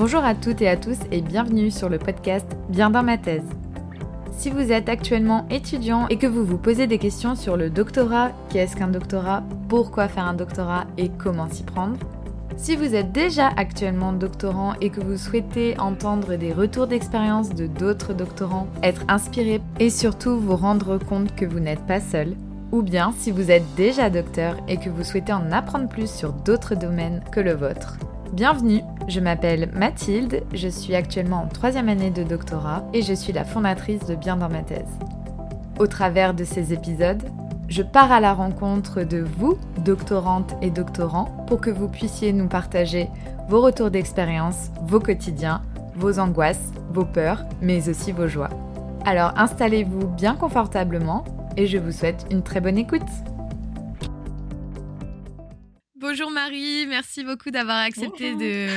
Bonjour à toutes et à tous et bienvenue sur le podcast Bien dans ma thèse. Si vous êtes actuellement étudiant et que vous vous posez des questions sur le doctorat, qu'est-ce qu'un doctorat, pourquoi faire un doctorat et comment s'y prendre, si vous êtes déjà actuellement doctorant et que vous souhaitez entendre des retours d'expérience de d'autres doctorants, être inspiré et surtout vous rendre compte que vous n'êtes pas seul, ou bien si vous êtes déjà docteur et que vous souhaitez en apprendre plus sur d'autres domaines que le vôtre, Bienvenue, je m'appelle Mathilde, je suis actuellement en troisième année de doctorat et je suis la fondatrice de Bien dans ma thèse. Au travers de ces épisodes, je pars à la rencontre de vous, doctorantes et doctorants, pour que vous puissiez nous partager vos retours d'expérience, vos quotidiens, vos angoisses, vos peurs, mais aussi vos joies. Alors installez-vous bien confortablement et je vous souhaite une très bonne écoute. Bonjour Marie, merci beaucoup d'avoir accepté de,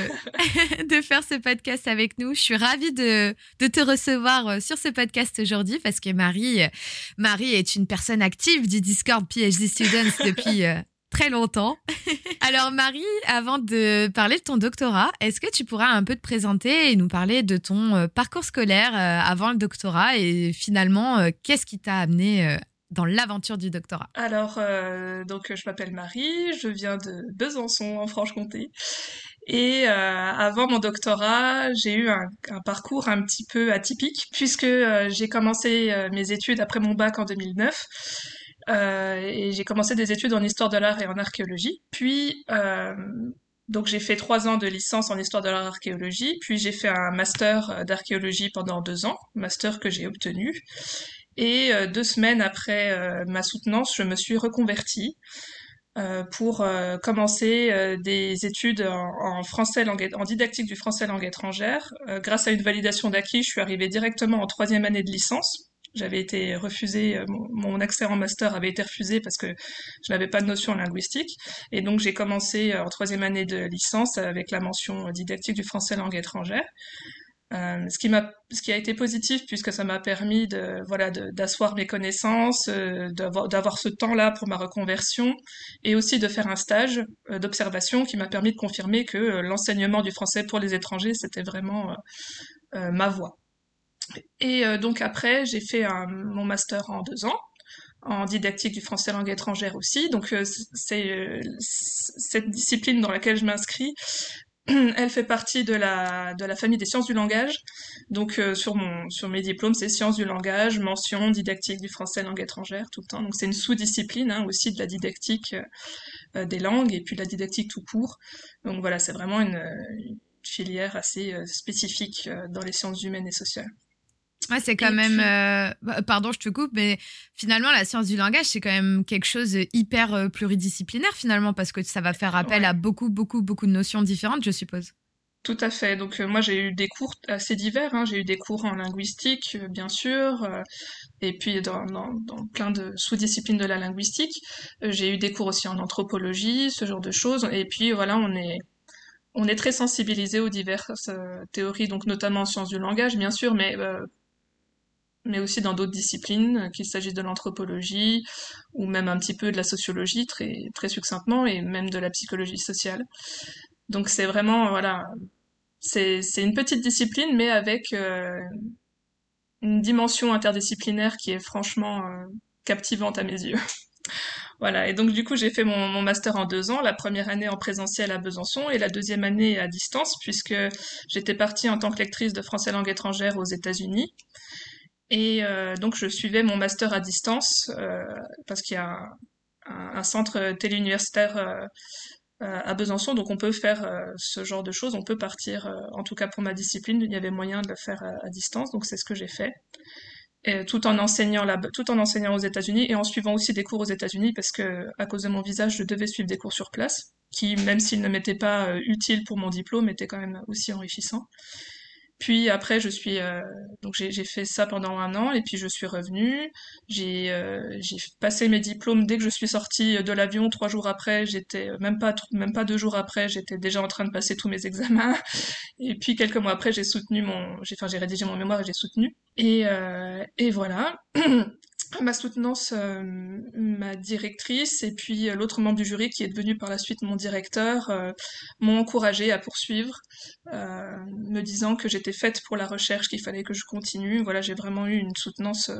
de faire ce podcast avec nous. Je suis ravie de, de te recevoir euh, sur ce podcast aujourd'hui parce que Marie, euh, Marie est une personne active du Discord PhD Students depuis euh, très longtemps. Alors Marie, avant de parler de ton doctorat, est-ce que tu pourras un peu te présenter et nous parler de ton parcours scolaire avant le doctorat et finalement qu'est-ce qui t'a amené dans l'aventure du doctorat Alors, euh, donc je m'appelle Marie, je viens de Besançon en Franche-Comté. Et euh, avant mon doctorat, j'ai eu un, parcours un petit peu atypique puisque euh, j'ai commencé mes études après mon bac en 2009. et j'ai commencé des études en histoire de l'art et en archéologie. Puis donc j'ai fait trois ans de licence en histoire de l'art et archéologie, puis j'ai fait un master d'archéologie pendant deux ans, master que j'ai obtenu. Et euh, deux semaines après euh, ma soutenance, je me suis reconvertie euh, pour commencer des études en, français langue, en didactique du français langue étrangère. grâce à une validation d'acquis, je suis arrivée directement en troisième année de licence. J'avais été refusée, mon, mon, accès en master avait été refusé parce que je n'avais pas de notion linguistique. Et donc j'ai commencé en troisième année de licence avec la mention didactique du français langue étrangère. Euh, ce qui m'a, ce qui a été positif puisque ça m'a permis de, voilà, d'asseoir mes connaissances, euh, d'avoir, d'avoir ce temps-là pour ma reconversion et aussi de faire un stage euh, d'observation qui m'a permis de confirmer que l'enseignement du français pour les étrangers c'était vraiment ma voie. Et donc après, j'ai fait un, mon master en deux ans en didactique du français langue étrangère aussi. Donc c'est cette discipline dans laquelle je m'inscris Elle fait partie de la, de la famille des sciences du langage. Donc euh, sur, mon, sur mes diplômes, c'est sciences du langage, mention didactique du français langue étrangère tout le temps. Donc c'est une sous-discipline hein, aussi de la didactique euh, euh, des langues et puis de la didactique tout court. Donc voilà, c'est vraiment une, une, filière assez spécifique dans les sciences humaines et sociales. Ouais, c'est quand même. Euh, bah, pardon, je te coupe, mais finalement, la science du langage, c'est quand même quelque chose hyper euh, pluridisciplinaire, finalement, parce que ça va faire appel à beaucoup, beaucoup, beaucoup de notions différentes, je suppose. Tout à fait. Donc, euh, moi, j'ai eu des cours assez divers. Hein. J'ai eu des cours en linguistique, bien sûr, et puis dans, dans, dans, plein de sous-disciplines de la linguistique. j'ai eu des cours aussi en anthropologie, ce genre de choses. Et puis, voilà, on est on est très sensibilisé aux diverses théories, donc notamment en sciences du langage, bien sûr, mais mais aussi dans d'autres disciplines, euh, qu'il s'agisse de l'anthropologie ou même un petit peu de la sociologie très, très succinctement et même de la psychologie sociale. Donc c'est vraiment, voilà, c'est, c'est une petite discipline mais avec euh, une dimension interdisciplinaire qui est franchement euh, captivante à mes yeux. voilà, et donc du coup j'ai fait mon, mon, master en deux ans, la première année en présentiel à Besançon et la deuxième année à distance puisque j'étais partie en tant que lectrice de français langue étrangère aux États-Unis. Et euh, donc je suivais mon master à distance euh, parce qu'il y a un, un, centre téléuniversitaire euh, à Besançon, donc on peut faire ce genre de choses, on peut partir, en tout cas pour ma discipline, il y avait moyen de le faire à, distance, donc c'est ce que j'ai fait. Et tout en enseignant là, tout en enseignant aux États-Unis et en suivant aussi des cours aux États-Unis parce que à cause de mon visage, je devais suivre des cours sur place qui, même s'ils ne m'étaient pas utiles pour mon diplôme, étaient quand même aussi enrichissants. Puis après, je suis euh, donc j'ai fait ça pendant un an et puis je suis revenue. J'ai euh, j'ai passé mes diplômes dès que je suis sortie de l'avion. Trois jours après, j'étais même pas même pas deux jours après, j'étais déjà en train de passer tous mes examens. Et puis quelques mois après, j'ai soutenu mon j'ai enfin j'ai rédigé mon mémoire et j'ai soutenu. Et euh, et voilà. ma soutenance, euh, ma directrice et puis euh, l'autre membre du jury qui est devenu par la suite mon directeur euh, m'ont encouragée à poursuivre, me disant que j'étais faite pour la recherche, qu'il fallait que je continue. Voilà, j'ai vraiment eu une soutenance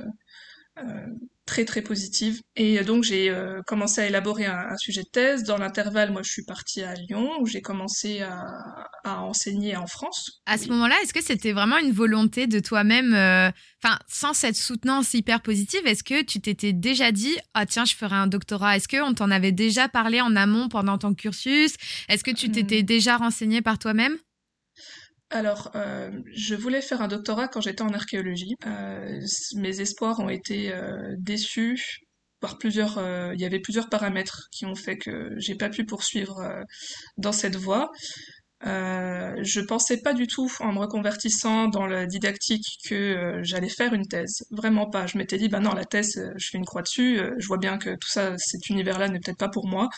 très très positive. Et donc j'ai euh, commencé à élaborer un, sujet de thèse. Dans l'intervalle, moi je suis partie à Lyon où j'ai commencé à, enseigner en France. À ce moment-là, est-ce que c'était vraiment une volonté de toi-même, euh, enfin sans cette soutenance hyper positive, est-ce que tu t'étais déjà dit ah tiens je ferai un doctorat Est-ce que on t'en avait déjà parlé en amont pendant ton cursus? Est-ce que tu t'étais déjà renseigné par toi-même? Alors, euh, je voulais faire un doctorat quand j'étais en archéologie. Euh, mes espoirs ont été euh, déçus par plusieurs. il y avait plusieurs paramètres qui ont fait que j'ai pas pu poursuivre dans cette voie. je pensais pas du tout, en me reconvertissant dans la didactique, que j'allais faire une thèse. Vraiment pas. Je m'étais dit, bah non, la thèse, je fais une croix dessus. je vois bien que tout ça, cet univers-là n'est peut-être pas pour moi.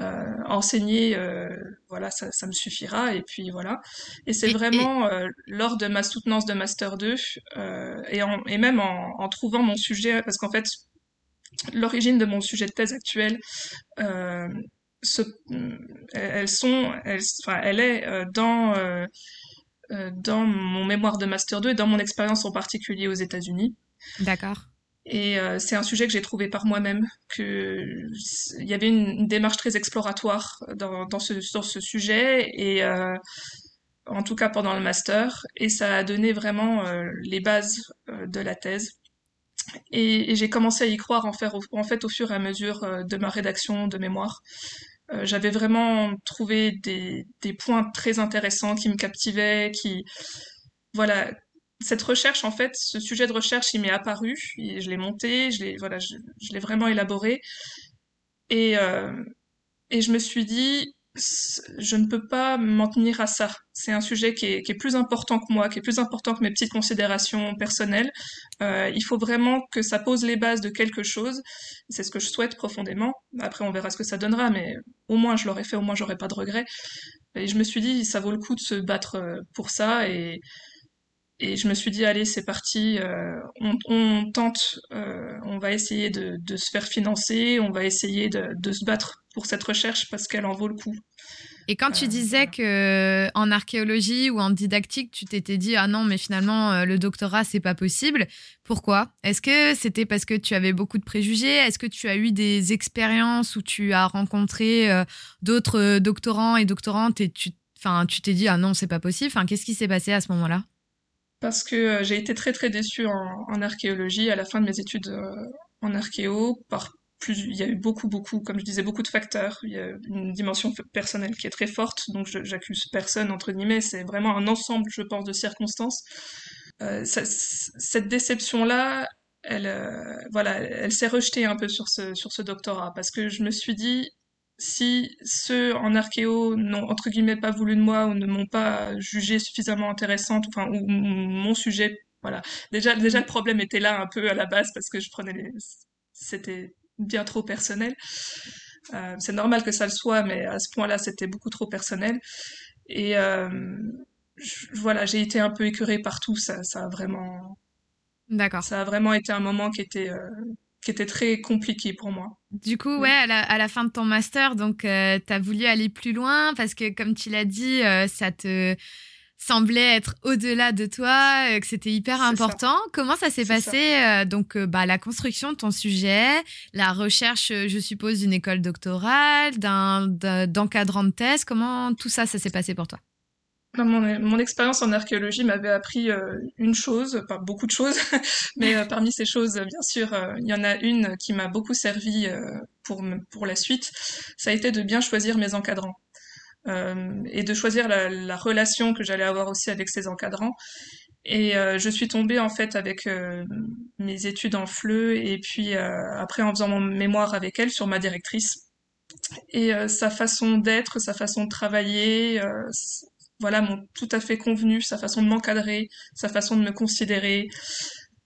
Euh, enseigner, euh, voilà, ça, ça, me suffira. Et puis voilà. Et c'est vraiment euh, lors de ma soutenance de master 2 et, en, et même en, en, trouvant mon sujet, parce qu'en fait, l'origine de mon sujet de thèse actuel, ce, elles sont, elles, enfin, elle est dans dans mon mémoire de master 2 et dans mon expérience en particulier aux États-Unis. D'accord. Et euh, c'est un sujet que j'ai trouvé par moi-même, que il y avait une, démarche très exploratoire dans, ce, dans ce sujet, et euh, en tout cas pendant le master, et ça a donné vraiment euh, les bases de la thèse. Et, j'ai commencé à y croire en, en fait au fur et à mesure de ma rédaction de mémoire. J'avais vraiment trouvé des, des points très intéressants qui me captivaient, qui voilà cette recherche, en fait, ce sujet de recherche, il m'est apparu, je l'ai monté, je l'ai, voilà, je, l'ai vraiment élaboré, et, euh, et je me suis dit, je ne peux pas m'en tenir à ça. C'est un sujet qui est, qui est, plus important que moi, qui est plus important que mes petites considérations personnelles. Euh, il faut vraiment que ça pose les bases de quelque chose. C'est ce que je souhaite profondément. Après, on verra ce que ça donnera, mais au moins je l'aurais fait, au moins j'aurais pas de regrets. Et je me suis dit, ça vaut le coup de se battre euh, pour ça et et je me suis dit, allez, c'est parti, euh, on, tente, euh, on va essayer de, de, se faire financer, on va essayer de, de se battre pour cette recherche parce qu'elle en vaut le coup. Et quand tu euh, disais que en archéologie ou en didactique, tu t'étais dit ah non mais finalement le doctorat c'est pas possible. Pourquoi? Est-ce que c'était parce que tu avais beaucoup de préjugés? Est-ce que tu as eu des expériences où tu as rencontré d'autres doctorants et doctorantes et tu, enfin tu t'es dit ah non c'est pas possible? Enfin qu'est-ce qui s'est passé à ce moment-là? Parce que euh, j'ai été très très déçue en, archéologie à la fin de mes études euh, en archéo par plus, il y a eu beaucoup, beaucoup, comme je disais, beaucoup de facteurs. Il y a une dimension personnelle qui est très forte, donc j'accuse personne, entre guillemets. C'est vraiment un ensemble, je pense, de circonstances. Euh, ça, cette déception-là, elle, euh, voilà, elle s'est rejetée un peu sur ce, sur ce doctorat, parce que je me suis dit, si ceux en archéo n'ont entre guillemets pas voulu de moi ou ne m'ont pas jugé suffisamment intéressante, enfin ou mon sujet, voilà. Déjà, déjà le problème était là un peu à la base parce que je prenais les, c'était bien trop personnel. Euh, c'est normal que ça le soit, mais à ce point-là, c'était beaucoup trop personnel. Et euh, voilà, j'ai été un peu écœurée partout. Ça, ça a vraiment, d'accord. Ça a vraiment été un moment qui était euh, qui était très compliqué pour moi. Du coup, ouais, à la, à la fin de ton master, donc euh, tu as voulu aller plus loin parce que, comme tu l'as dit, euh, ça te semblait être au-delà de toi, euh, que c'était hyper important. Comment ça s'est passé Donc, bah, la construction de ton sujet, la recherche, je suppose, d'une école doctorale, d'un d'encadrant de thèse? Comment tout ça, ça s'est passé pour toi? Mon, expérience en archéologie m'avait appris euh, une chose, pas beaucoup de choses, mais euh, parmi ces choses, bien sûr, euh, il y en a une qui m'a beaucoup servi pour, pour la suite. Ça a été de bien choisir mes encadrants et de choisir la, la relation que j'allais avoir aussi avec ces encadrants. Et je suis tombée en fait avec mes études en FLE et puis après en faisant mon mémoire avec elle sur ma directrice. Et sa façon d'être, sa façon de travailler, voilà, m'ont tout à fait convenu, sa façon de m'encadrer, sa façon de me considérer.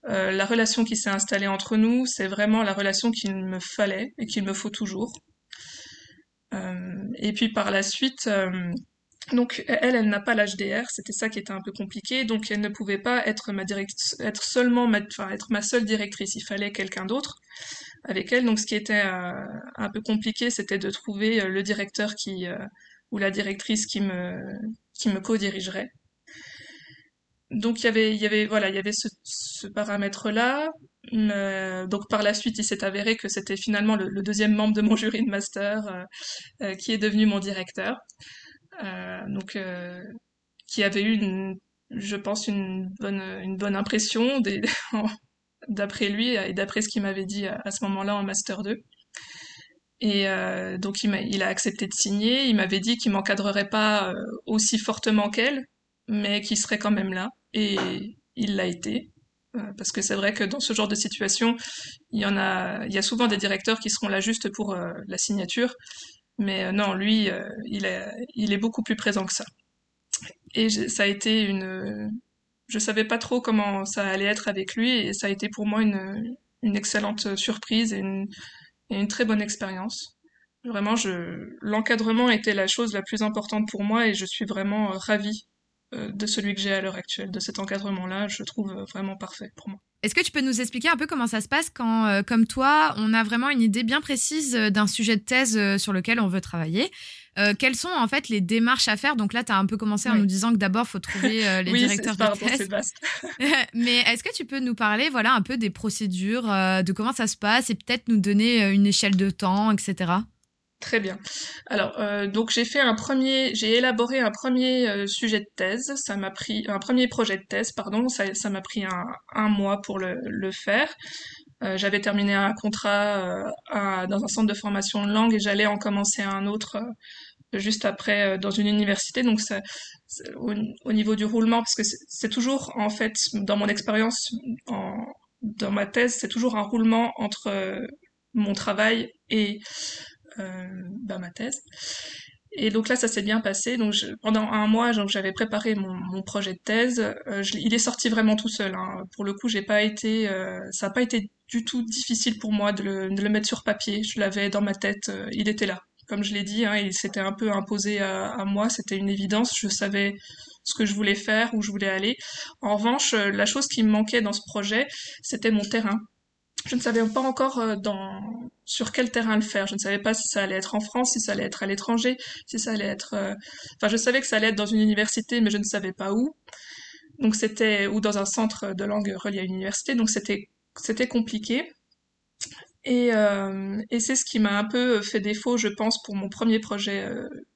Euh, la relation qui s'est installée entre nous, c'est vraiment la relation qu'il me fallait et qu'il me faut toujours. Euh, et puis par la suite, euh, Donc elle, elle n'a pas l'HDR, c'était ça qui était un peu compliqué, donc elle ne pouvait pas être ma direct... être seulement ma... Enfin, être ma seule directrice, il fallait quelqu'un d'autre avec elle. Donc ce qui était euh, un peu compliqué, c'était de trouver le directeur qui ou la directrice qui me qui me co-dirigerait. Donc il y avait il y avait voilà il y avait ce, ce paramètre là. donc par la suite, il s'est avéré que c'était finalement le, deuxième membre de mon jury de master qui est devenu mon directeur. Euh, donc euh, qui avait eu une, je pense une bonne une bonne impression d'après lui et d'après ce qu'il m'avait dit à, ce moment-là en master 2. Et euh, donc il a, il a accepté de signer. Il m'avait dit qu'il m'encadrerait pas aussi fortement qu'elle, mais qu'il serait quand même là. Et il l'a été. parce que c'est vrai que dans ce genre de situation, il y en a, il y a souvent des directeurs qui seront là juste pour la signature. Mais euh, non, lui, euh, il, est, il est beaucoup plus présent que ça. Et ça a été une... Je savais pas trop comment ça allait être avec lui et ça a été pour moi une, une excellente surprise et une, et une très bonne expérience. Vraiment, je, l'encadrement était la chose la plus importante pour moi et je suis vraiment ravie euh, de celui que j'ai à l'heure actuelle, de cet encadrement-là. Je trouve vraiment parfait pour moi. Est-ce que tu peux nous expliquer un peu comment ça se passe quand, euh, comme toi, on a vraiment une idée bien précise euh, d'un sujet de thèse euh, sur lequel on veut travailler? Quelles sont en fait les démarches à faire? Donc là, tu as un peu commencé en nous disant que d'abord, il faut trouver les directeurs de thèse. Mais est-ce que tu peux nous parler voilà, un peu des procédures, de comment ça se passe et peut-être nous donner une échelle de temps, etc. Très bien. Alors, euh, donc j'ai fait un premier, j'ai élaboré un premier euh, sujet de thèse. Ça m'a pris un premier projet de thèse, pardon. Ça, ça m'a pris un, un, mois pour le, le faire. Euh, j'avais terminé un contrat à, dans un centre de formation de langue et j'allais en commencer un autre juste après dans une université. Donc, au, au, niveau du roulement, parce que c'est toujours en fait dans mon expérience, dans ma thèse, c'est toujours un roulement entre mon travail et euh, bah, ma thèse. Et donc là, ça s'est bien passé. Donc pendant un mois, j'avais préparé mon, mon, projet de thèse. Euh, il est sorti vraiment tout seul. Hein. Pour le coup, j'ai pas été, euh, ça n'a pas été du tout difficile pour moi de le, de le mettre sur papier. Je l'avais dans ma tête. Euh, il était là. Comme je l'ai dit, hein, il s'était un peu imposé à, à moi. C'était une évidence. Je savais ce que je voulais faire, où je voulais aller. En revanche, la chose qui me manquait dans ce projet, c'était mon terrain je ne savais pas encore euh, dans, sur quel terrain le faire. Je ne savais pas si ça allait être en France, si ça allait être à l'étranger, si ça allait être... Euh, enfin, je savais que ça allait être dans une université, mais je ne savais pas où. Donc c'était... ou dans un centre de langue relié à une université. Donc c'était c'était compliqué. Et, euh, et c'est ce qui m'a un peu fait défaut, je pense, pour mon premier projet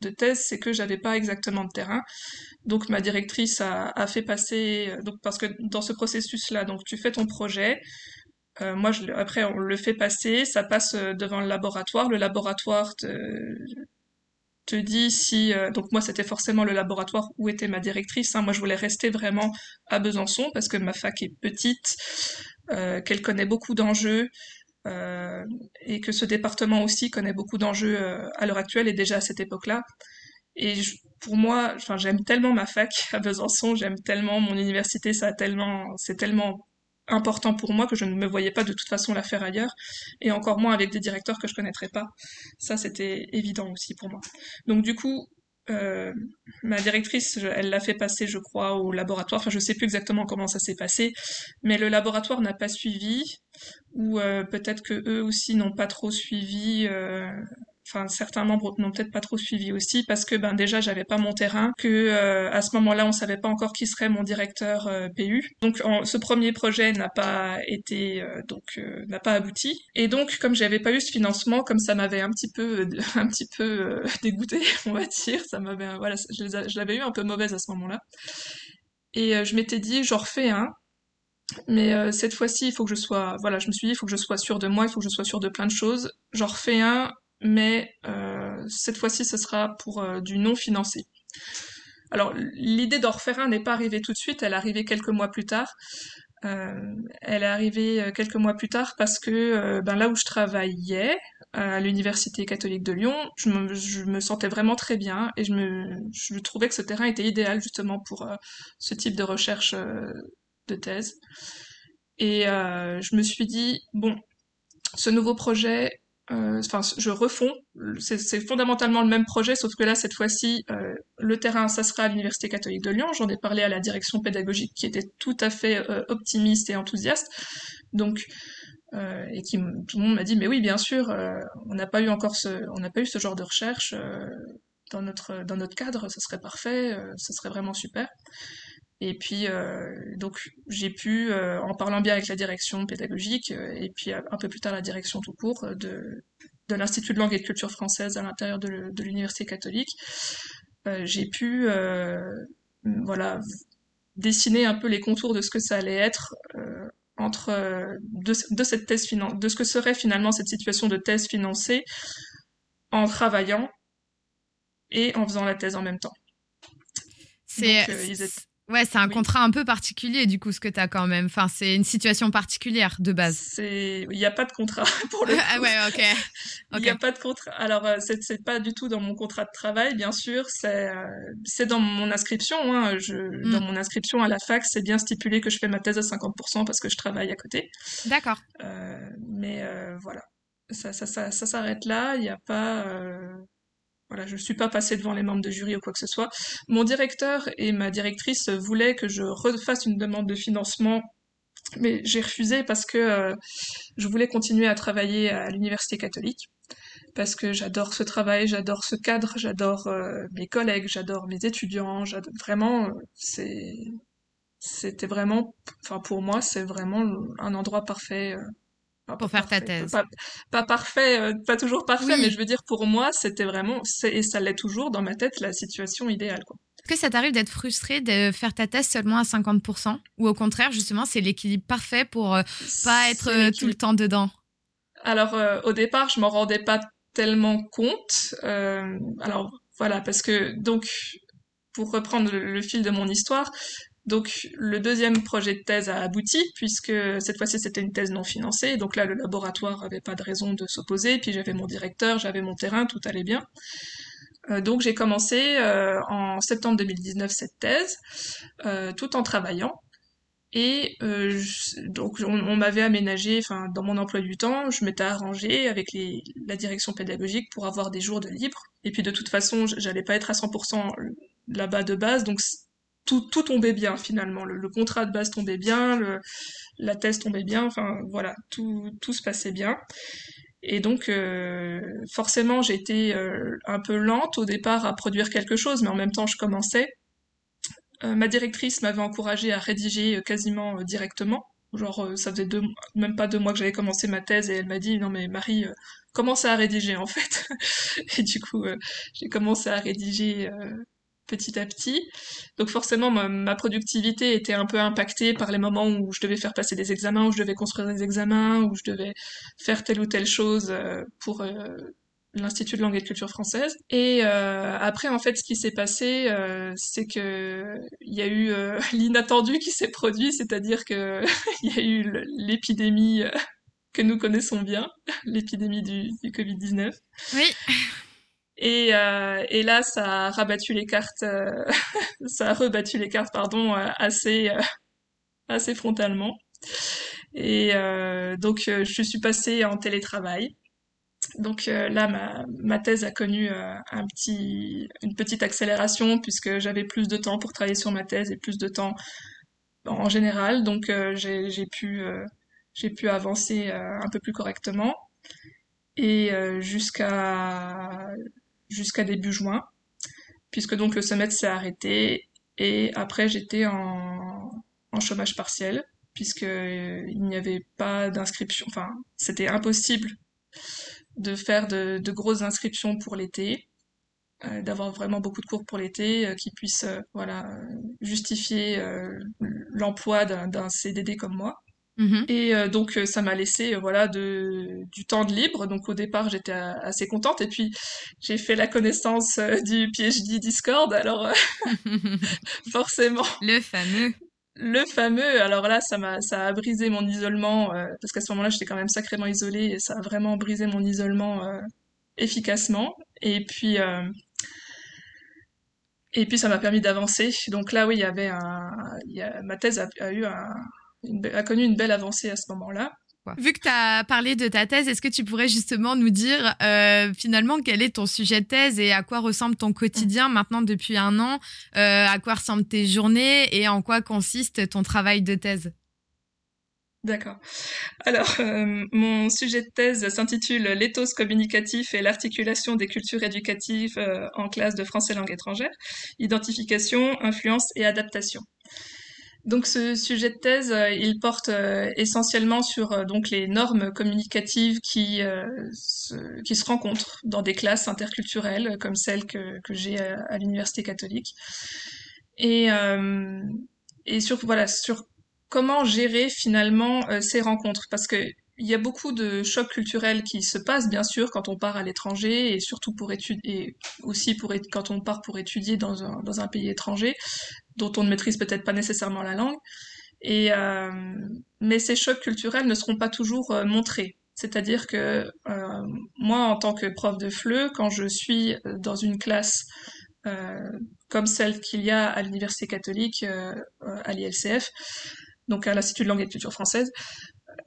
de thèse, c'est que j'avais pas exactement de terrain. Donc ma directrice a, a fait passer, donc parce que dans ce processus-là, donc tu fais ton projet, euh, moi, je, après, on le fait passer, ça passe euh, devant le laboratoire. Le laboratoire te, te dit si... Euh, donc moi, c'était forcément le laboratoire où était ma directrice. Hein. Moi, je voulais rester vraiment à Besançon parce que ma fac est petite, qu'elle connaît beaucoup d'enjeux. et que ce département aussi connaît beaucoup d'enjeux à l'heure actuelle et déjà à cette époque-là. Et pour moi, enfin, j'aime tellement ma fac à Besançon, j'aime tellement mon université, ça a tellement, c'est tellement important pour moi que je ne me voyais pas de toute façon la faire ailleurs et encore moins avec des directeurs que je connaîtrais pas. Ça c'était évident aussi pour moi. Donc du coup euh, ma directrice, elle l'a fait passer, je crois, au laboratoire. Enfin, je sais plus exactement comment ça s'est passé, mais le laboratoire n'a pas suivi, ou euh, peut-être que eux aussi n'ont pas trop suivi. Euh, enfin certains membres n'ont peut-être pas trop suivi aussi parce que ben déjà j'avais pas mon terrain, que euh, à ce moment-là on savait pas encore qui serait mon directeur euh, PU. Donc ce premier projet n'a pas été euh, donc n'a pas abouti et donc comme j'avais pas eu ce financement, comme ça m'avait un petit peu un petit peu dégoûté, on va dire, ça m'avait voilà je l'avais eu un peu mauvaise à ce moment-là. Et je m'étais dit j'en refais un mais cette fois-ci, il faut que je sois, voilà, je me suis dit, il faut que je sois sûre de moi, il faut que je sois sûre de plein de choses. J'en refais un mais euh, cette fois-ci, ce sera pour euh, du non financé. Alors, l'idée d'en refaire un n'est pas arrivée tout de suite, elle est arrivée quelques mois plus tard. Euh, elle est arrivée quelques mois plus tard parce que ben là où je travaillais, à l'Université catholique de Lyon, je me, sentais vraiment très bien et je trouvais que ce terrain était idéal justement pour ce type de recherche de thèse. Et je me suis dit, bon, ce nouveau projet, enfin, je refonds. C'est fondamentalement le même projet, sauf que là, cette fois-ci, le terrain, ça sera à l'Université catholique de Lyon. J'en ai parlé à la direction pédagogique qui était tout à fait optimiste et enthousiaste. Donc, et qui tout le monde m'a dit mais oui bien sûr on n'a pas eu encore ce on n'a pas eu ce genre de recherche dans notre dans notre cadre ce serait parfait ce serait vraiment super et puis, euh, donc, j'ai pu, euh, en parlant bien avec la direction pédagogique, euh, et puis un peu plus tard la direction tout court de, de l'Institut de langue et de culture française à l'intérieur de, l'Université catholique, j'ai pu, voilà, dessiner un peu les contours de ce que ça allait être entre de, de, cette thèse de ce que serait finalement cette situation de thèse financée en travaillant et en faisant la thèse en même temps. C'est Ouais, c'est un contrat un peu particulier, du coup, ce que tu as quand même. Enfin, c'est une situation particulière de base. Il n'y a pas de contrat pour le. ah ouais, ok. Il n'y a pas de contrat. Alors, euh, c'est, pas du tout dans mon contrat de travail, bien sûr. C'est, euh, dans mon inscription. Hein. Je, mm. Dans mon inscription à la fac, c'est bien stipulé que je fais ma thèse à 50% parce que je travaille à côté. D'accord. Euh, mais voilà, ça, ça, ça, ça s'arrête là. Il n'y a pas. Voilà, je ne suis pas passée devant les membres de jury ou quoi que ce soit. Mon directeur et ma directrice voulaient que je refasse une demande de financement, mais j'ai refusé parce que euh, je voulais continuer à travailler à l'université catholique, parce que j'adore ce travail, j'adore ce cadre, j'adore euh, mes collègues, j'adore mes étudiants, vraiment, euh, c'est c'était vraiment, enfin pour moi, c'est vraiment un endroit parfait pour faire ta thèse. Pas, parfait, euh, pas toujours parfait, mais je veux dire, pour moi, c'était vraiment, et ça l'est toujours dans ma tête, la situation idéale. Quoi. Est-ce que ça t'arrive d'être frustré de faire ta thèse seulement à 50% Ou au contraire, justement, c'est l'équilibre parfait pour euh, pas être euh, tout le temps dedans? Alors, au départ, je m'en rendais pas tellement compte. alors, voilà, parce que, donc, pour reprendre le fil de mon histoire, donc le deuxième projet de thèse a abouti, puisque cette fois-ci c'était une thèse non financée, donc là le laboratoire avait pas de raison de s'opposer, puis j'avais mon directeur, j'avais mon terrain, tout allait bien. Euh, donc j'ai commencé euh, en septembre 2019 cette thèse, euh, tout en travaillant. Et donc on, m'avait aménagé, enfin dans mon emploi du temps, je m'étais arrangé avec la direction pédagogique pour avoir des jours de libre. Et puis de toute façon, j'allais pas être à 100% là-bas de base, donc tout, tout tombait bien finalement. Le, contrat de base tombait bien, le, la thèse tombait bien, enfin voilà, tout, tout se passait bien. Et donc euh, forcément été euh, un peu lente au départ à produire quelque chose, mais en même temps je commençais. Euh, ma directrice m'avait encouragée à rédiger quasiment directement. Genre ça faisait deux, même pas deux mois que j'avais commencé ma thèse et elle m'a dit non mais Marie commence à rédiger en fait. et du coup j'ai commencé à rédiger petit à petit. Donc forcément, ma, productivité était un peu impactée par les moments où je devais faire passer des examens, où je devais construire des examens, où je devais faire telle ou telle chose euh, pour euh, l'Institut de langue et de culture française. Et euh, après, en fait, ce qui s'est passé, c'est que il y a eu l'inattendu qui s'est produit, c'est-à-dire que il y a eu l'épidémie que nous connaissons bien, l'épidémie du, du Covid-19. Oui. Et, euh, et là, ça a rabattu les cartes, euh, ça a rebattu les cartes, pardon, euh, assez, euh, assez frontalement. Et donc, je suis passée en télétravail. Donc là, ma, ma thèse a connu un petit, une petite accélération puisque j'avais plus de temps pour travailler sur ma thèse et plus de temps en général. Donc j'ai pu, j'ai pu avancer un peu plus correctement. Et jusqu'à jusqu'à début juin, puisque donc le semestre s'est arrêté et après j'étais en, chômage partiel, puisque euh, il n'y avait pas d'inscription, enfin c'était impossible de faire de, de grosses inscriptions pour l'été, euh, d'avoir vraiment beaucoup de cours pour l'été euh, qui puissent voilà justifier l'emploi d'un CDD comme moi. Mhm. Et euh, donc euh, ça m'a laissé euh, voilà de du temps de libre. Donc au départ j'étais assez contente et puis j'ai fait la connaissance du PhD Discord. Alors forcément le fameux le fameux. Alors là ça m'a ça a brisé mon isolement parce qu'à ce moment-là j'étais quand même sacrément isolée et ça a vraiment brisé mon isolement efficacement. Et puis et puis ça m'a permis d'avancer. Donc là oui il y avait un il y a, ma thèse a eu un a connu une belle avancée à ce moment-là. Vu que tu as parlé de ta thèse, est-ce que tu pourrais justement nous dire euh, finalement quel est ton sujet de thèse et à quoi ressemble ton quotidien maintenant depuis un an euh, À quoi ressemblent tes journées et en quoi consiste ton travail de thèse? D'accord. Alors, euh, mon sujet de thèse s'intitule L'éthos communicatif et l'articulation des cultures éducatives euh, en classe de français langue étrangère, identification, influence et adaptation. Donc ce sujet de thèse, euh, il porte essentiellement sur donc les normes communicatives qui se, qui se rencontrent dans des classes interculturelles comme celle que, j'ai à, à l'université catholique. Et et sur voilà sur comment gérer finalement euh, ces rencontres. Parce que il y a beaucoup de chocs culturels qui se passent, bien sûr, quand on part à l'étranger et surtout pour étudier, aussi pour quand on part pour étudier dans un, pays étranger, dont on ne maîtrise peut-être pas nécessairement la langue. Et euh, mais ces chocs culturels ne seront pas toujours euh, montrés. C'est-à-dire que euh, moi, en tant que prof de FLE, quand je suis dans une classe comme celle qu'il y a à l'université catholique, à l'ILCF, donc à l'Institut de langue et de culture française,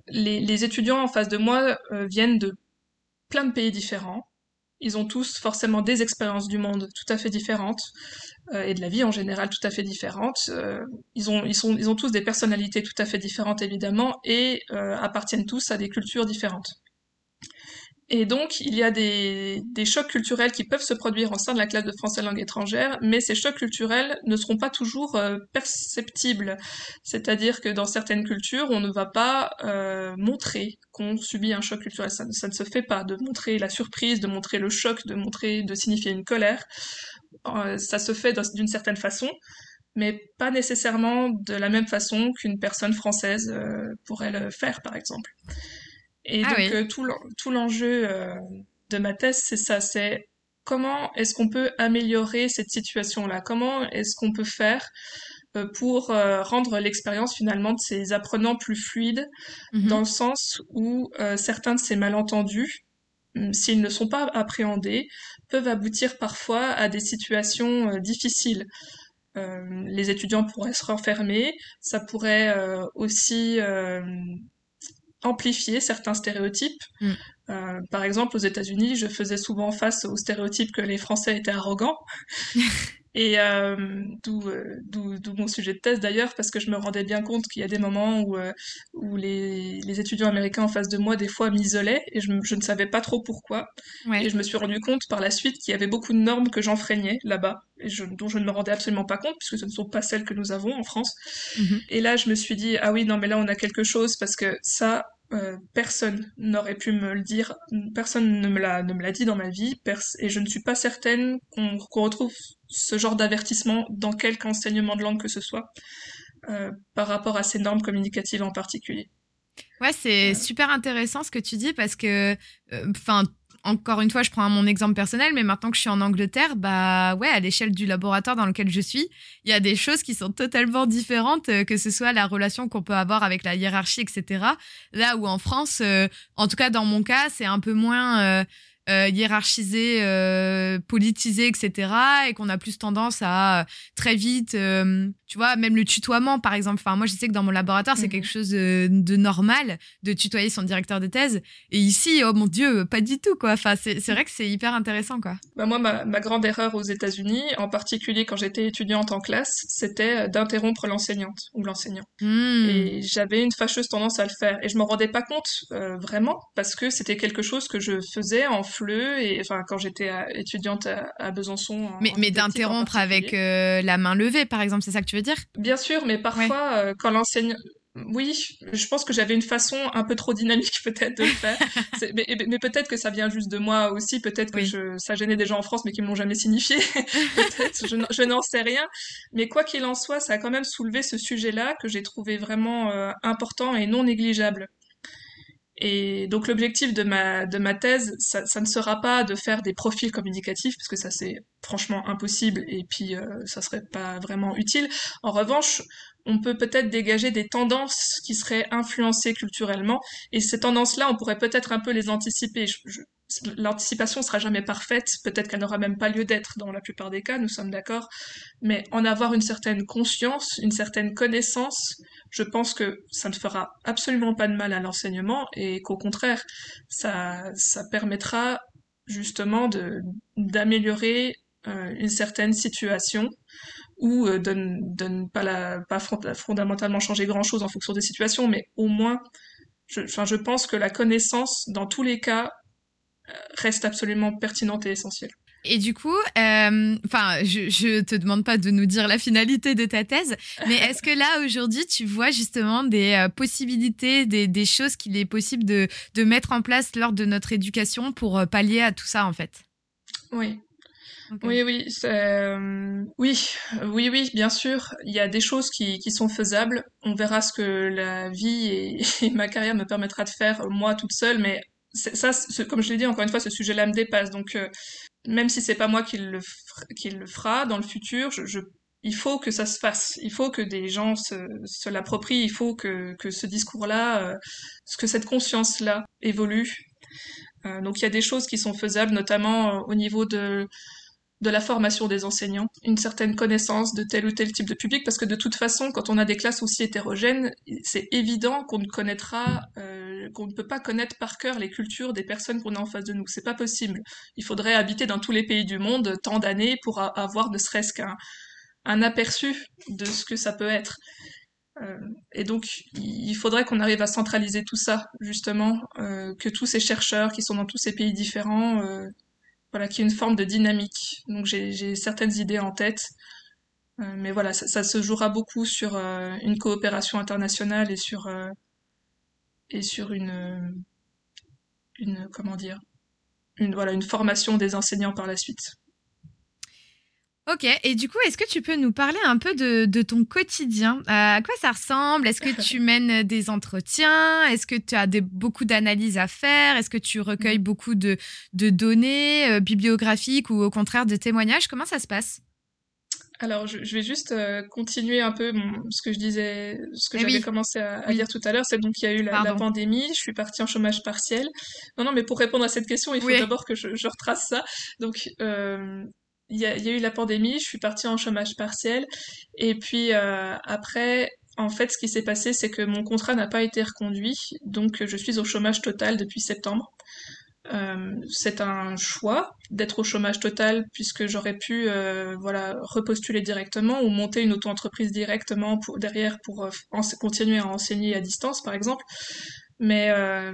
les, étudiants en face de moi euh, viennent de plein de pays différents. Ils ont tous forcément des expériences du monde tout à fait différentes euh, et de la vie en général tout à fait différentes. Euh, ils, ont, ils, sont, ils ont tous des personnalités tout à fait différentes évidemment et appartiennent tous à des cultures différentes. Et donc, il y a des, des, chocs culturels qui peuvent se produire au sein de la classe de français langue étrangère, mais ces chocs culturels ne seront pas toujours euh, perceptibles. C'est-à-dire que dans certaines cultures, on ne va pas euh, montrer qu'on subit un choc culturel. Ça, ne se fait pas de montrer la surprise, de montrer le choc, de montrer, de signifier une colère. Euh, ça se fait d'une certaine façon, mais pas nécessairement de la même façon qu'une personne française euh, pourrait le faire, par exemple. Et ah donc euh, tout l'enjeu euh, de ma thèse, c'est ça, c'est comment est-ce qu'on peut améliorer cette situation-là? Comment est-ce qu'on peut faire euh, pour rendre l'expérience finalement de ces apprenants plus fluide, mm-hmm. dans le sens où certains de ces malentendus, mm, s'ils ne sont pas appréhendés, peuvent aboutir parfois à des situations difficiles. les étudiants pourraient se renfermer, ça pourrait aussi amplifier certains stéréotypes. Mm. Euh, par exemple, aux États-Unis, je faisais souvent face au stéréotype que les Français étaient arrogants. Et euh, euh, d'où mon sujet de thèse d'ailleurs, parce que je me rendais bien compte qu'il y a des moments où, euh, où les, les, étudiants américains en face de moi, des fois, m'isolaient et je, je, ne savais pas trop pourquoi. Et je me suis rendu compte par la suite qu'il y avait beaucoup de normes que j'enfreignais là-bas, et je, dont je ne me rendais absolument pas compte, puisque ce ne sont pas celles que nous avons en France. Mm-hmm. Et là, je me suis dit, ah oui, non, mais là, on a quelque chose, parce que ça, euh, personne n'aurait pu me le dire, personne ne me l'a ne me l'a dit dans ma vie, et je ne suis pas certaine qu'on retrouve ce genre d'avertissement dans quelque enseignement de langue que ce soit euh, par rapport à ces normes communicatives en particulier. Ouais, c'est super intéressant ce que tu dis parce que, euh, enfin, encore une fois, je prends mon exemple personnel, mais maintenant que je suis en Angleterre, bah ouais, à l'échelle du laboratoire dans lequel je suis, il y a des choses qui sont totalement différentes, euh, que ce soit la relation qu'on peut avoir avec la hiérarchie, etc. Là où en France, euh, en tout cas dans mon cas, c'est un peu moins euh, euh, hiérarchisé, euh, politisé, etc. Et qu'on a plus tendance à euh, très vite, euh, tu vois, même le tutoiement, par exemple. Enfin, moi, je sais que dans mon laboratoire, c'est mhm. quelque chose de, de, normal de tutoyer son directeur de thèse. Et ici, oh mon Dieu, pas du tout, quoi. Enfin, c'est vrai que c'est hyper intéressant, quoi. Bah moi, ma, ma grande erreur aux États-Unis, en particulier quand j'étais étudiante en classe, c'était d'interrompre l'enseignante ou l'enseignant. Hmm. Et j'avais une fâcheuse tendance à le faire. Et je m'en rendais pas compte vraiment parce que c'était quelque chose que je faisais en et enfin quand j'étais étudiante à, Besançon. mais, mais d'interrompre avec euh, la main levée, par exemple, c'est ça que tu veux dire? Bien sûr, mais parfois euh, quand l'enseignant oui, je pense que j'avais une façon un peu trop dynamique peut-être de le faire. mais, mais peut-être que ça vient juste de moi aussi. Peut-être que je, ça gênait des gens en France, mais qui m'ont jamais signifié. peut-être, je, je n'en sais rien. Mais quoi qu'il en soit, ça a quand même soulevé ce sujet-là que j'ai trouvé vraiment euh, important et non négligeable. Et donc l'objectif de ma, de ma thèse, ça, ne sera pas de faire des profils communicatifs, parce que ça c'est franchement impossible et puis euh, ça serait pas vraiment utile. En revanche, on peut peut-être dégager des tendances qui seraient influencées culturellement, et ces tendances-là, on pourrait peut-être un peu les anticiper. L'anticipation sera jamais parfaite, peut-être qu'elle n'aura même pas lieu d'être dans la plupart des cas, nous sommes d'accord, mais en avoir une certaine conscience, une certaine connaissance, je pense que ça ne fera absolument pas de mal à l'enseignement et qu'au contraire, ça, ça permettra justement de d'améliorer euh, une certaine situation ou euh, de, ne pas, la, pas fondamentalement changer grand-chose en fonction des situations, mais au moins, je, enfin, je pense que la connaissance, dans tous les cas, reste absolument pertinente et essentielle. Et du coup, euh, enfin, je, je te demande pas de nous dire la finalité de ta thèse, mais est-ce que là aujourd'hui tu vois justement des euh, possibilités, des, des, choses qu'il est possible de, de, mettre en place lors de notre éducation pour euh, pallier à tout ça en fait? Oui. Oui, oui, oui, oui, oui, bien sûr. Il y a des choses qui, qui sont faisables. On verra ce que la vie et, et ma carrière me permettra de faire moi toute seule, mais ça, comme je l'ai dit encore une fois, ce sujet-là me dépasse. Donc, euh, même si c'est pas moi qui le, qui le fera dans le futur, je, je, il faut que ça se fasse. Il faut que des gens se, se l'approprient. Il faut que, que ce discours-là, euh, que cette conscience-là évolue. Euh, donc, il y a des choses qui sont faisables, notamment euh, au niveau de de la formation des enseignants, une certaine connaissance de tel ou tel type de public, parce que de toute façon, quand on a des classes aussi hétérogènes, c'est évident qu'on ne connaîtra, euh, qu'on ne peut pas connaître par cœur les cultures des personnes qu'on a en face de nous. C'est pas possible. Il faudrait habiter dans tous les pays du monde tant d'années pour avoir ne serait-ce qu'un un aperçu de ce que ça peut être. Euh, et donc, il faudrait qu'on arrive à centraliser tout ça, justement, euh, que tous ces chercheurs qui sont dans tous ces pays différents voilà, qui est une forme de dynamique. Donc j'ai certaines idées en tête, euh, mais voilà, ça, ça, se jouera beaucoup sur euh, une coopération internationale et sur euh, et sur une une comment dire une voilà une formation des enseignants par la suite. Ok, et du coup, est-ce que tu peux nous parler un peu de, de ton quotidien? Euh, À quoi ça ressemble? Est-ce que tu mènes des entretiens? Est-ce que tu as des, beaucoup d'analyses à faire? Est-ce que tu recueilles mm. beaucoup de, de données euh, bibliographiques ou au contraire de témoignages? Comment ça se passe? Alors, je, je, vais juste euh, continuer un peu ce que je disais, ce que eh j'avais commencé à, à, dire tout à l'heure. C'est donc il y a eu la, la, pandémie, je suis partie en chômage partiel. Non, non, mais pour répondre à cette question, il faut d'abord que je, je, retrace ça. Donc, euh, il y a, y a, eu la pandémie, je suis partie en chômage partiel. Et puis euh, après, en fait, ce qui s'est passé, c'est que mon contrat n'a pas été reconduit. Donc je suis au chômage total depuis septembre. Euh, c'est un choix d'être au chômage total puisque j'aurais pu euh, voilà repostuler directement ou monter une auto-entreprise directement pour derrière pour euh, continuer à enseigner à distance par exemple mais euh,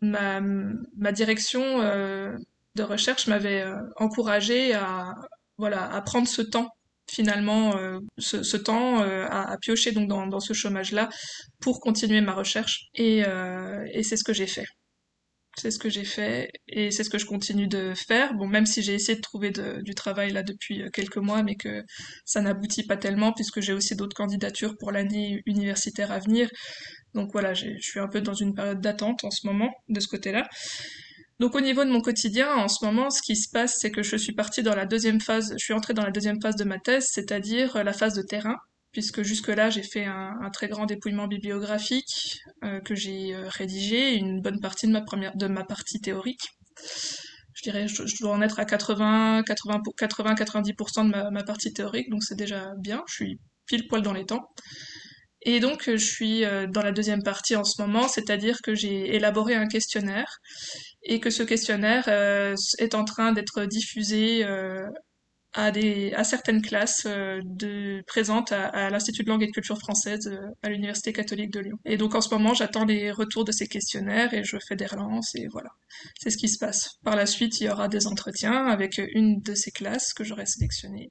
ma, ma direction euh, de recherche m'avait encouragé à, voilà, à prendre ce temps finalement euh, ce, temps euh, à, piocher donc dans, dans ce chômage-là pour continuer ma recherche et, euh, et c'est ce que j'ai fait. C'est ce que j'ai fait et c'est ce que je continue de faire. Bon, même si j'ai essayé de trouver du travail là depuis quelques mois, mais que ça n'aboutit pas tellement puisque j'ai aussi d'autres candidatures pour l'année universitaire à venir. Donc voilà, je suis un peu dans une période d'attente en ce moment de ce côté-là. Donc au niveau de mon quotidien, en ce moment, ce qui se passe, c'est que je suis partie dans la deuxième phase, je suis entrée dans la deuxième phase de ma thèse, c'est-à-dire euh, la phase de terrain, puisque jusque-là, j'ai fait un, très grand dépouillement bibliographique euh, que j'ai euh, rédigé, une bonne partie de ma première, de ma partie théorique. Je dirais, je, je dois en être à 80, 80, 80, 90% de ma partie théorique, donc c'est déjà bien. Je suis pile poil dans les temps. Et donc, je suis dans la deuxième partie en ce moment, c'est-à-dire que j'ai élaboré un questionnaire et que ce questionnaire euh, est en train d'être diffusé euh, à, des, à certaines classes euh, de, présentes à, à l'Institut de langue et de culture française à l'Université catholique de Lyon. Et donc en ce moment, j'attends les retours de ces questionnaires et je fais des relances et voilà. C'est ce qui se passe. Par la suite, il y aura des entretiens avec une de ces classes que j'aurai sélectionnées.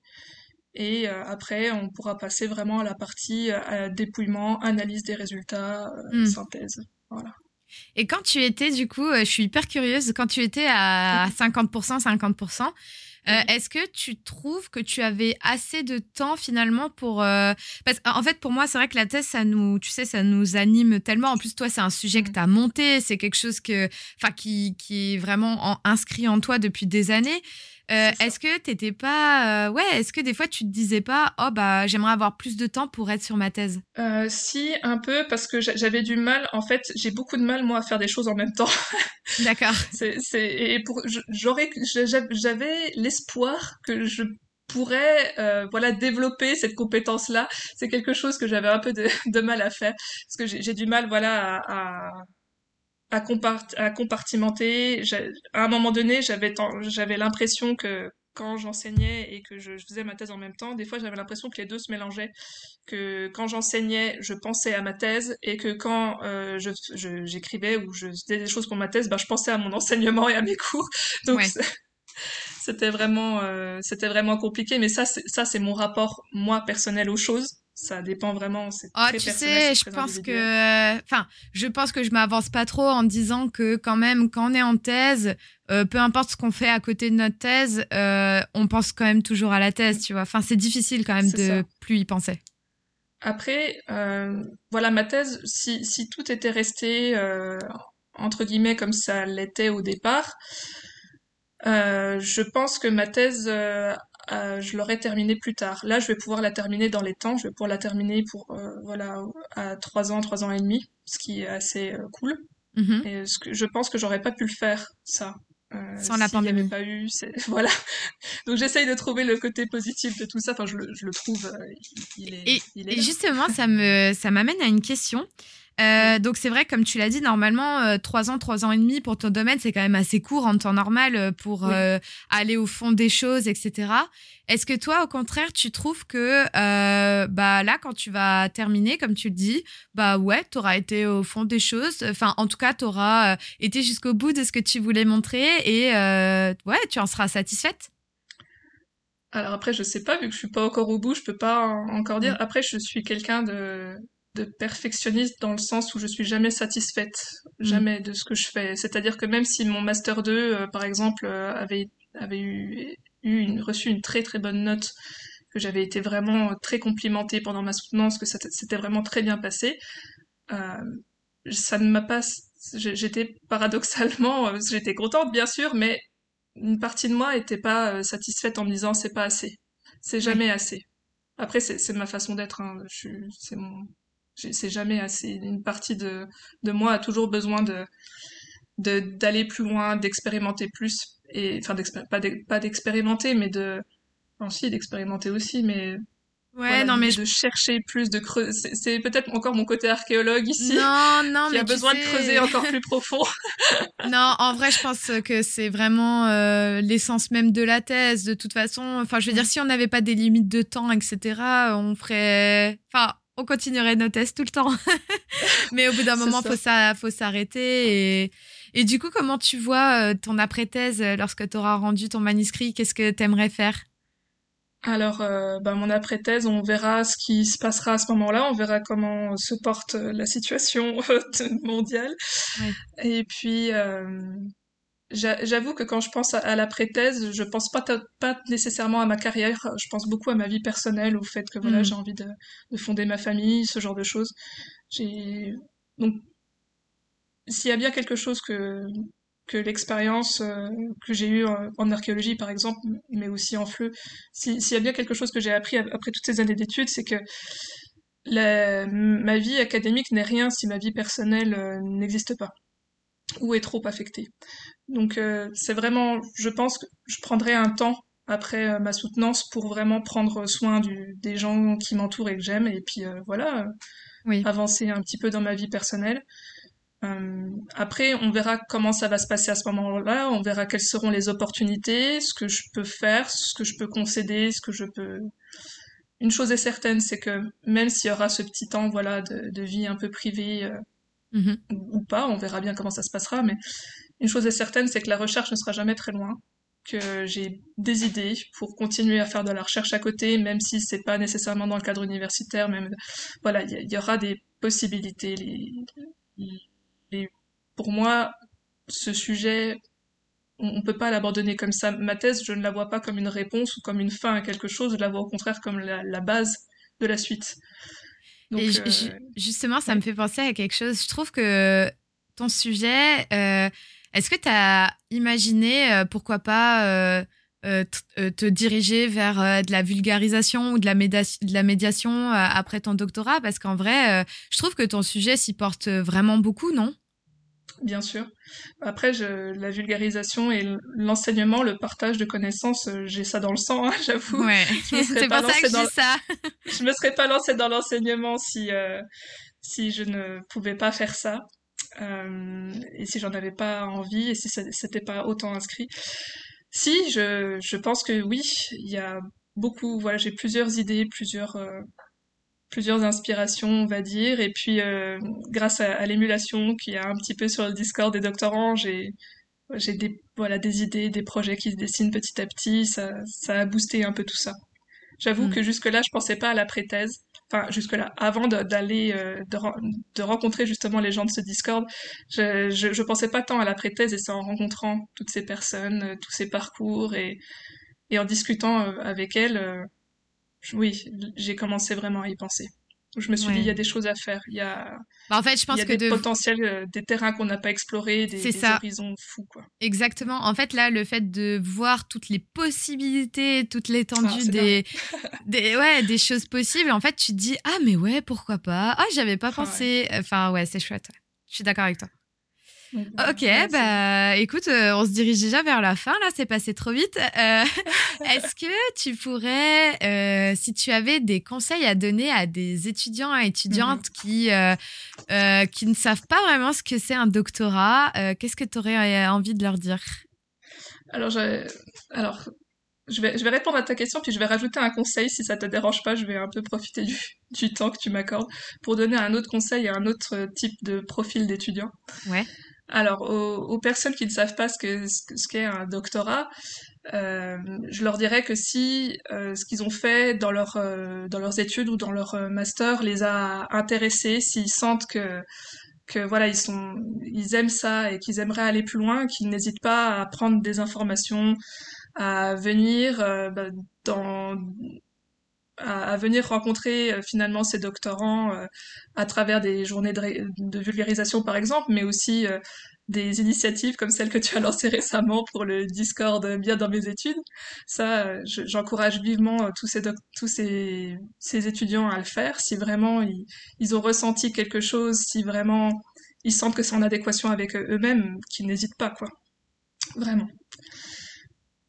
Et après, on pourra passer vraiment à la partie dépouillement, analyse des résultats, mmh. synthèse. Voilà. Et quand tu étais, du coup, euh, je suis hyper curieuse, quand tu étais à 50%, 50%, euh, est-ce que tu trouves que tu avais assez de temps finalement pour euh... parce en fait pour moi c'est vrai que la thèse ça nous tu sais ça nous anime tellement. En plus toi c'est un sujet que tu as monté c'est quelque chose que enfin qui qui est vraiment en, inscrit en toi depuis des années Euh, est-ce que t'étais pas, euh, ouais, est-ce que des fois tu te disais pas, oh bah j'aimerais avoir plus de temps pour être sur ma thèse? Euh, Si, un peu, parce que j'avais du mal. En fait, j'ai beaucoup de mal moi à faire des choses en même temps. D'accord. c'est, et pour, j'aurais, j'avais l'espoir que je pourrais voilà développer cette compétence là c'est quelque chose que j'avais un peu de, de, mal à faire parce que j'ai du mal voilà à, à, à compartimenter. À un moment donné, j'avais l'impression que quand j'enseignais et que je, faisais ma thèse en même temps, des fois j'avais l'impression que les deux se mélangeaient, que quand j'enseignais, je pensais à ma thèse et que quand euh, je, j'écrivais ou je faisais des choses pour ma thèse, bah, je pensais à mon enseignement et à mes cours. Donc c'était vraiment, euh, c'était vraiment compliqué. Mais ça, ça c'est mon rapport moi personnel aux choses ça dépend vraiment. C'est oh, tu sais, je pense que, enfin, je pense que je m'avance pas trop en disant que quand même, quand on est en thèse, euh, peu importe ce qu'on fait à côté de notre thèse, euh, on pense quand même toujours à la thèse, tu vois. Enfin, c'est difficile quand même de plus y penser. Après, euh, voilà, ma thèse, si, si tout était resté entre guillemets comme ça l'était au départ, je pense que ma thèse euh, je l'aurais terminée plus tard. Là, je vais pouvoir la terminer dans les temps. Je vais pouvoir la terminer pour euh, voilà à trois ans, trois ans et demi, ce qui est assez euh, cool. Mhm. Et ce que je pense que j'aurais pas pu le faire ça. Sans la pandémie. pas eu, voilà. Donc j'essaye de trouver le côté positif de tout ça. Enfin, je le, je le trouve. il est, et, il est et justement, ça me ça m'amène à une question. Euh, donc c'est vrai, comme tu l'as dit, normalement, euh, trois ans, trois ans et demi pour ton domaine, c'est quand même assez court en temps normal euh, pour aller au fond des choses, etc. Est-ce que toi, au contraire, tu trouves que bah là, quand tu vas terminer, comme tu le dis, bah ouais, tu auras été au fond des choses. Enfin, en tout cas, tu auras été jusqu'au bout de ce que tu voulais montrer et ouais, tu en seras satisfaite? Alors après, je sais pas, vu que je suis pas encore au bout, je peux pas encore dire. Après, je suis quelqu'un de de perfectionniste dans le sens où je suis jamais satisfaite, mm. jamais de ce que je fais. C'est-à-dire que même si mon master 2, euh, par exemple, euh, avait avait eu, eu une, reçu une très très bonne note, que j'avais été vraiment très complimentée pendant ma soutenance, que c'était vraiment très bien passé, euh, ça ne m'a pas, j'étais paradoxalement, j'étais contente bien sûr, mais une partie de moi était pas satisfaite en me disant c'est pas assez, c'est jamais assez. Après, c'est ma façon d'être, hein. c'est mon, c'est jamais assez. Une partie de, de moi a toujours besoin de d'aller plus loin, d'expérimenter plus et enfin pas d'expérimenter mais de enfin d'expérimenter aussi mais Ouais, non, mais de chercher plus, de creuser. C'est peut-être encore mon côté archéologue ici. Non, non, qui a besoin de creuser encore plus profond. non, en vrai, je pense que c'est vraiment euh, l'essence même de la thèse. De toute façon, enfin, je veux dire, si on n'avait pas des limites de temps, etc., on ferait. Enfin, on continuerait nos tests tout le temps. Mais au bout d'un moment, faut ça, faut s'arrêter. Et, et du coup, comment tu vois euh, ton après-thèse euh, lorsque tu auras rendu ton manuscrit? Qu'est-ce que tu aimerais faire? Alors, euh, bah, mon après-thèse, on verra ce qui se passera à ce moment-là, on verra comment se porte la situation mondiale. Et puis, J'avoue que quand je pense à, l'après-thèse, je pense pas, pas nécessairement à ma carrière, je pense beaucoup à ma vie personnelle, au fait que voilà, mm. j'ai envie de, de, fonder ma famille, ce genre de choses. Donc s'il y a bien quelque chose que que l'expérience euh, que j'ai eue en, archéologie par exemple, mais aussi en fleu, s'il y a bien quelque chose que j'ai appris après toutes ces années d'études, c'est que la, ma vie académique n'est rien si ma vie personnelle euh, n'existe pas ou est trop affectée. Donc euh, c'est vraiment, je pense que je prendrai un temps après euh, ma soutenance pour vraiment prendre soin du, des gens qui m'entourent et que j'aime et puis euh, voilà, avancer un petit peu dans ma vie personnelle. après, on verra comment ça va se passer à ce moment-là, on verra quelles seront les opportunités, ce que je peux faire, ce que je peux concéder, ce que je peux... Une chose est certaine, c'est que même s'il y aura ce petit temps voilà, de, de vie un peu privée, mm-hmm. ou, pas, on verra bien comment ça se passera, mais une chose est certaine, c'est que la recherche ne sera jamais très loin, que j'ai des idées pour continuer à faire de la recherche à côté, même si c'est pas nécessairement dans le cadre universitaire, même voilà, il y, aura des possibilités. Pour moi, ce sujet, on, ne peut pas l'abandonner comme ça. Ma thèse, je ne la vois pas comme une réponse ou comme une fin à quelque chose, je la vois au contraire comme la, base de la suite. Euh, justement, ça me fait penser à quelque chose. Je trouve que ton sujet, euh, est-ce que tu as imaginé, euh, pourquoi pas, euh, te diriger vers de la vulgarisation ou de la, de la médiation après ton doctorat? Parce qu'en vrai, je trouve que ton sujet s'y porte vraiment beaucoup, non? Bien sûr. Après, je, la vulgarisation et l'enseignement, le partage de connaissances, euh, j'ai ça dans le sang, hein, j'avoue. Ouais, c'est pour ça que je dis ça. je me serais pas lancée dans l'enseignement si, euh, si je ne pouvais pas faire ça. Euh, et si j'en avais pas envie et si c'était pas autant inscrit. Si, je, je pense que oui, il y a beaucoup, voilà, j'ai plusieurs idées, plusieurs, euh, plusieurs inspirations, on va dire. Et puis, euh, grâce à, l'émulation qu'il y a un petit peu sur le Discord des doctorants, j'ai j'ai des voilà des idées, des projets qui se dessinent petit à petit. Ça ça a boosté un peu tout ça. J'avoue mm. que jusque là, je pensais pas à la pré-thèse. Enfin, jusque là, avant d'aller euh, de, de, rencontrer justement les gens de ce Discord, je, je, je pensais pas tant à la pré-thèse et c'est en rencontrant toutes ces personnes, euh, tous ces parcours et et en discutant avec elles oui, j'ai commencé vraiment à y penser. Je me suis dit, il y a des choses à faire. Il y a, bah, en fait, je pense y a que des potentiels, euh, des terrains qu'on n'a pas explorés, des, des horizons fous, quoi. Exactement. En fait, là, le fait de voir toutes les possibilités, toute l'étendue ah, des, des, ouais, des choses possibles, en fait, tu te dis, ah, mais ouais, pourquoi pas? Ah, j'avais pas ah, pensé. Enfin, ouais, c'est chouette. Je suis d'accord avec toi. Ok, bah écoute, euh, on se dirige déjà vers la fin, là, c'est passé trop vite. Euh, est-ce que tu pourrais, euh, si tu avais des conseils à donner à des étudiants et étudiantes mhm. qui, qui ne savent pas vraiment ce que c'est un doctorat, qu'est-ce que tu aurais envie de leur dire? Alors, alors je, vais, je vais répondre à ta question, puis je vais rajouter un conseil, si ça te dérange pas, je vais un peu profiter du, du temps que tu m'accordes pour donner un autre conseil à un autre type de profil d'étudiant. Ouais. Alors, aux, personnes qui ne savent pas ce qu'est ce un doctorat, euh, je leur dirais que si euh, ce qu'ils ont fait dans, leur, euh, dans leurs études ou dans leur master les a intéressés, s'ils sentent que, que voilà, ils, sont, ils aiment ça et qu'ils aimeraient aller plus loin, qu'ils n'hésitent pas à prendre des informations, à venir bah, dans à, venir rencontrer euh, finalement ces doctorants euh, à travers des journées de, de, vulgarisation par exemple, mais aussi euh, des initiatives comme celle que tu as lancée récemment pour le Discord bien dans mes études. Ça, j'encourage vivement tous ces tous ces, ces, étudiants à le faire si vraiment ils, ils ont ressenti quelque chose, si vraiment ils sentent que c'est en adéquation avec eux-mêmes, qu'ils n'hésitent pas quoi. Vraiment.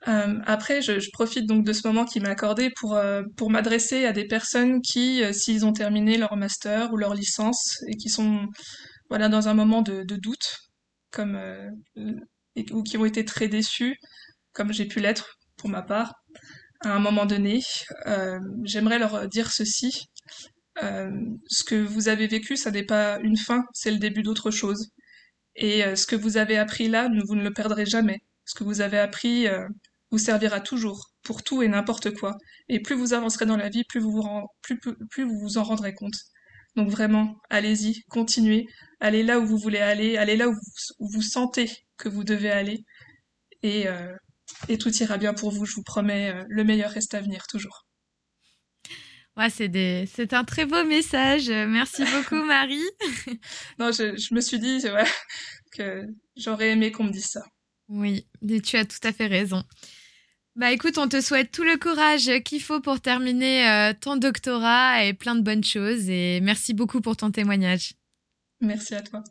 Euh, après, je, je, profite donc de ce moment qui m'est accordé pour, euh, pour m'adresser à des personnes qui, euh, s'ils ont terminé leur master ou leur licence et qui sont voilà dans un moment de, de doute, comme et, ou qui ont été très déçus, comme j'ai pu l'être pour ma part, à un moment donné, j'aimerais leur dire ceci. ce que vous avez vécu, ça n'est pas une fin, c'est le début d'autre chose. Et ce que vous avez appris là, vous ne le perdrez jamais. Ce que vous avez appris vous servira toujours, pour tout et n'importe quoi. Et plus vous avancerez dans la vie, plus vous vous, plus, plus vous, vous en rendrez compte. Donc vraiment, allez-y, continuez, allez là où vous voulez aller, allez là où vous, sentez que vous devez aller, et, euh, et tout ira bien pour vous, je vous promets, euh, le meilleur reste à venir toujours. Ouais, c'est des... c'est un très beau message. Merci beaucoup, Marie. non, je, je, me suis dit ouais, que j'aurais aimé qu'on me dise ça. Oui, tu as tout à fait raison. Bah écoute, on te souhaite tout le courage qu'il faut pour terminer euh, ton doctorat et plein de bonnes choses et merci beaucoup pour ton témoignage. Merci à toi.